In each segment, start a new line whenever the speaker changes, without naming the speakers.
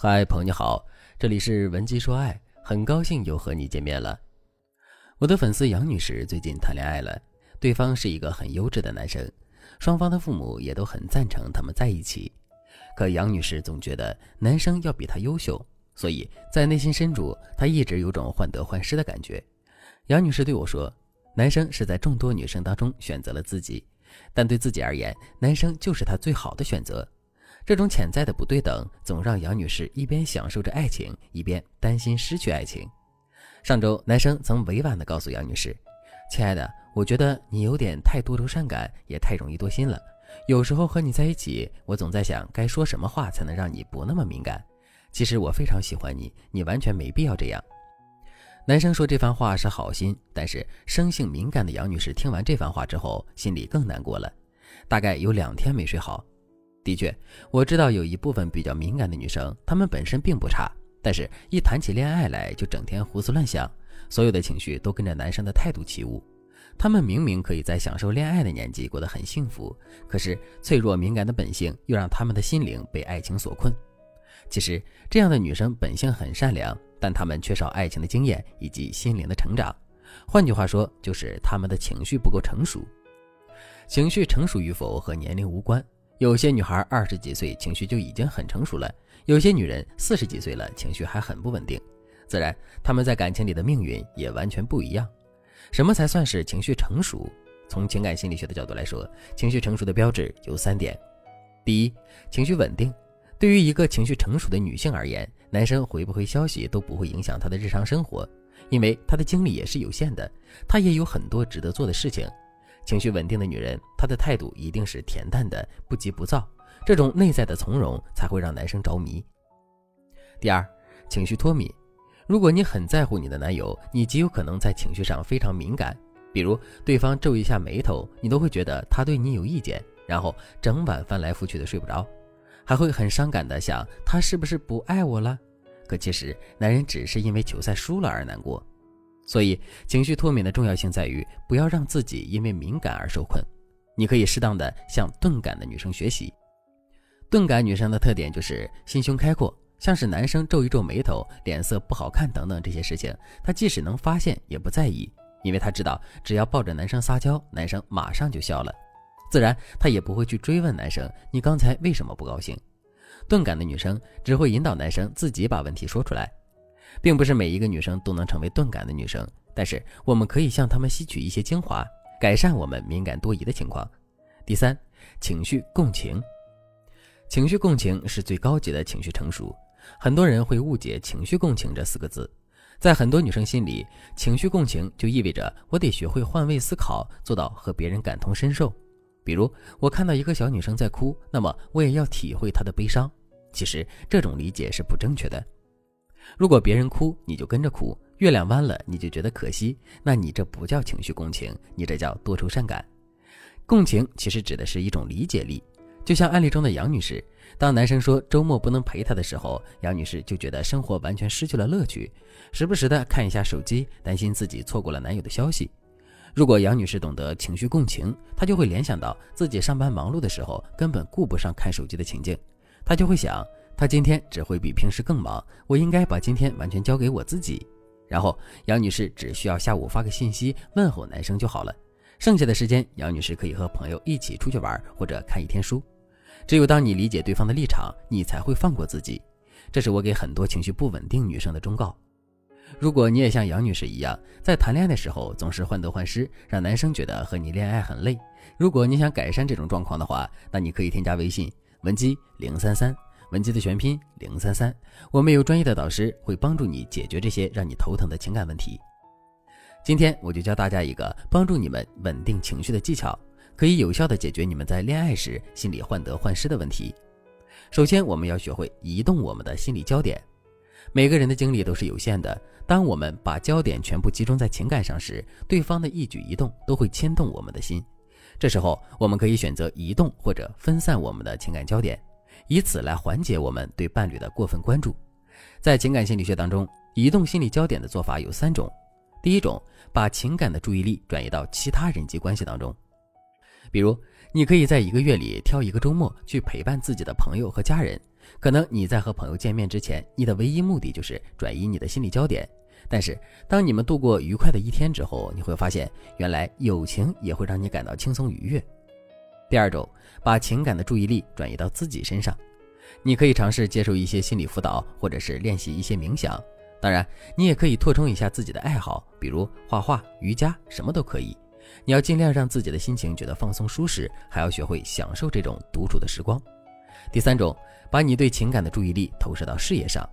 嗨，朋友你好，这里是文姬说爱，很高兴又和你见面了。我的粉丝杨女士最近谈恋爱了，对方是一个很优质的男生，双方的父母也都很赞成他们在一起。可杨女士总觉得男生要比她优秀，所以在内心深处，她一直有种患得患失的感觉。杨女士对我说，男生是在众多女生当中选择了自己，但对自己而言，男生就是她最好的选择。这种潜在的不对等，总让杨女士一边享受着爱情，一边担心失去爱情。上周，男生曾委婉地告诉杨女士：“亲爱的，我觉得你有点太多愁善感，也太容易多心了。有时候和你在一起，我总在想该说什么话才能让你不那么敏感。其实我非常喜欢你，你完全没必要这样。”男生说这番话是好心，但是生性敏感的杨女士听完这番话之后，心里更难过了，大概有两天没睡好。的确，我知道有一部分比较敏感的女生，她们本身并不差，但是一谈起恋爱来就整天胡思乱想，所有的情绪都跟着男生的态度起舞。她们明明可以在享受恋爱的年纪过得很幸福，可是脆弱敏感的本性又让她们的心灵被爱情所困。其实这样的女生本性很善良，但她们缺少爱情的经验以及心灵的成长。换句话说，就是她们的情绪不够成熟。情绪成熟与否和年龄无关。有些女孩二十几岁情绪就已经很成熟了，有些女人四十几岁了情绪还很不稳定，自然她们在感情里的命运也完全不一样。什么才算是情绪成熟？从情感心理学的角度来说，情绪成熟的标志有三点：第一，情绪稳定。对于一个情绪成熟的女性而言，男生回不回消息都不会影响她的日常生活，因为她的精力也是有限的，她也有很多值得做的事情。情绪稳定的女人，她的态度一定是恬淡的，不急不躁。这种内在的从容才会让男生着迷。第二，情绪脱敏。如果你很在乎你的男友，你极有可能在情绪上非常敏感。比如对方皱一下眉头，你都会觉得他对你有意见，然后整晚翻来覆去的睡不着，还会很伤感的想他是不是不爱我了。可其实男人只是因为球赛输了而难过。所以，情绪脱敏的重要性在于不要让自己因为敏感而受困。你可以适当的向钝感的女生学习。钝感女生的特点就是心胸开阔，像是男生皱一皱眉头、脸色不好看等等这些事情，她即使能发现也不在意，因为她知道只要抱着男生撒娇，男生马上就笑了，自然她也不会去追问男生你刚才为什么不高兴。钝感的女生只会引导男生自己把问题说出来。并不是每一个女生都能成为钝感的女生，但是我们可以向她们吸取一些精华，改善我们敏感多疑的情况。第三，情绪共情。情绪共情是最高级的情绪成熟。很多人会误解“情绪共情”这四个字，在很多女生心里，情绪共情就意味着我得学会换位思考，做到和别人感同身受。比如，我看到一个小女生在哭，那么我也要体会她的悲伤。其实，这种理解是不正确的。如果别人哭，你就跟着哭；月亮弯了，你就觉得可惜。那你这不叫情绪共情，你这叫多愁善感。共情其实指的是一种理解力，就像案例中的杨女士，当男生说周末不能陪她的时候，杨女士就觉得生活完全失去了乐趣，时不时的看一下手机，担心自己错过了男友的消息。如果杨女士懂得情绪共情，她就会联想到自己上班忙碌的时候根本顾不上看手机的情境，她就会想。他今天只会比平时更忙，我应该把今天完全交给我自己。然后杨女士只需要下午发个信息问候男生就好了，剩下的时间杨女士可以和朋友一起出去玩或者看一天书。只有当你理解对方的立场，你才会放过自己。这是我给很多情绪不稳定女生的忠告。如果你也像杨女士一样，在谈恋爱的时候总是患得患失，让男生觉得和你恋爱很累，如果你想改善这种状况的话，那你可以添加微信文姬零三三。文姬的全拼零三三，我们有专业的导师会帮助你解决这些让你头疼的情感问题。今天我就教大家一个帮助你们稳定情绪的技巧，可以有效的解决你们在恋爱时心里患得患失的问题。首先，我们要学会移动我们的心理焦点。每个人的精力都是有限的，当我们把焦点全部集中在情感上时，对方的一举一动都会牵动我们的心。这时候，我们可以选择移动或者分散我们的情感焦点。以此来缓解我们对伴侣的过分关注。在情感心理学当中，移动心理焦点的做法有三种。第一种，把情感的注意力转移到其他人际关系当中。比如，你可以在一个月里挑一个周末去陪伴自己的朋友和家人，可能你在和朋友见面之前，你的唯一目的就是转移你的心理焦点。但是，当你们度过愉快的一天之后，你会发现，原来友情也会让你感到轻松愉悦。第二种，把情感的注意力转移到自己身上，你可以尝试接受一些心理辅导，或者是练习一些冥想。当然，你也可以扩充一下自己的爱好，比如画画、瑜伽，什么都可以。你要尽量让自己的心情觉得放松舒适，还要学会享受这种独处的时光。第三种，把你对情感的注意力投射到事业上。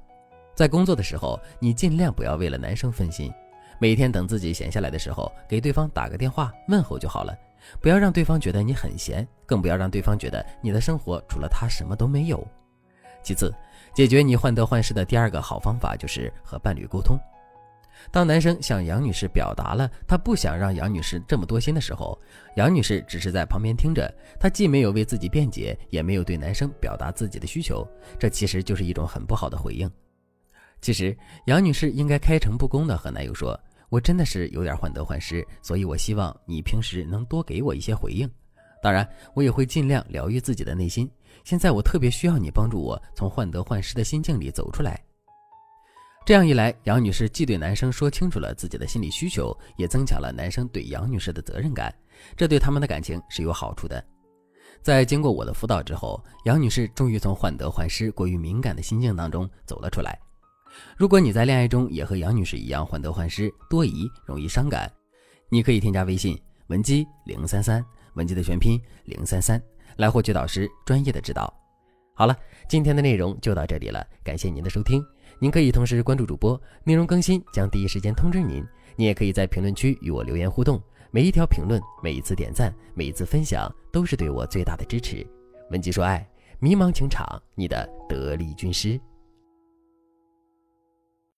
在工作的时候，你尽量不要为了男生分心，每天等自己闲下来的时候，给对方打个电话问候就好了，不要让对方觉得你很闲，更不要让对方觉得你的生活除了他什么都没有。其次，解决你患得患失的第二个好方法就是和伴侣沟通。当男生向杨女士表达了他不想让杨女士这么多心的时候，杨女士只是在旁边听着，她既没有为自己辩解，也没有对男生表达自己的需求，这其实就是一种很不好的回应。其实，杨女士应该开诚布公地和男友说：“我真的是有点患得患失，所以我希望你平时能多给我一些回应。当然，我也会尽量疗愈自己的内心。现在我特别需要你帮助我从患得患失的心境里走出来。”这样一来，杨女士既对男生说清楚了自己的心理需求，也增强了男生对杨女士的责任感，这对他们的感情是有好处的。在经过我的辅导之后，杨女士终于从患得患失、过于敏感的心境当中走了出来。如果你在恋爱中也和杨女士一样患得患失、多疑、容易伤感，你可以添加微信文姬零三三，文姬的全拼零三三，来获取导师专业的指导。好了，今天的内容就到这里了，感谢您的收听。您可以同时关注主播，内容更新将第一时间通知您。您也可以在评论区与我留言互动，每一条评论、每一次点赞、每一次分享，都是对我最大的支持。文姬说爱，迷茫情场，你的得力军师。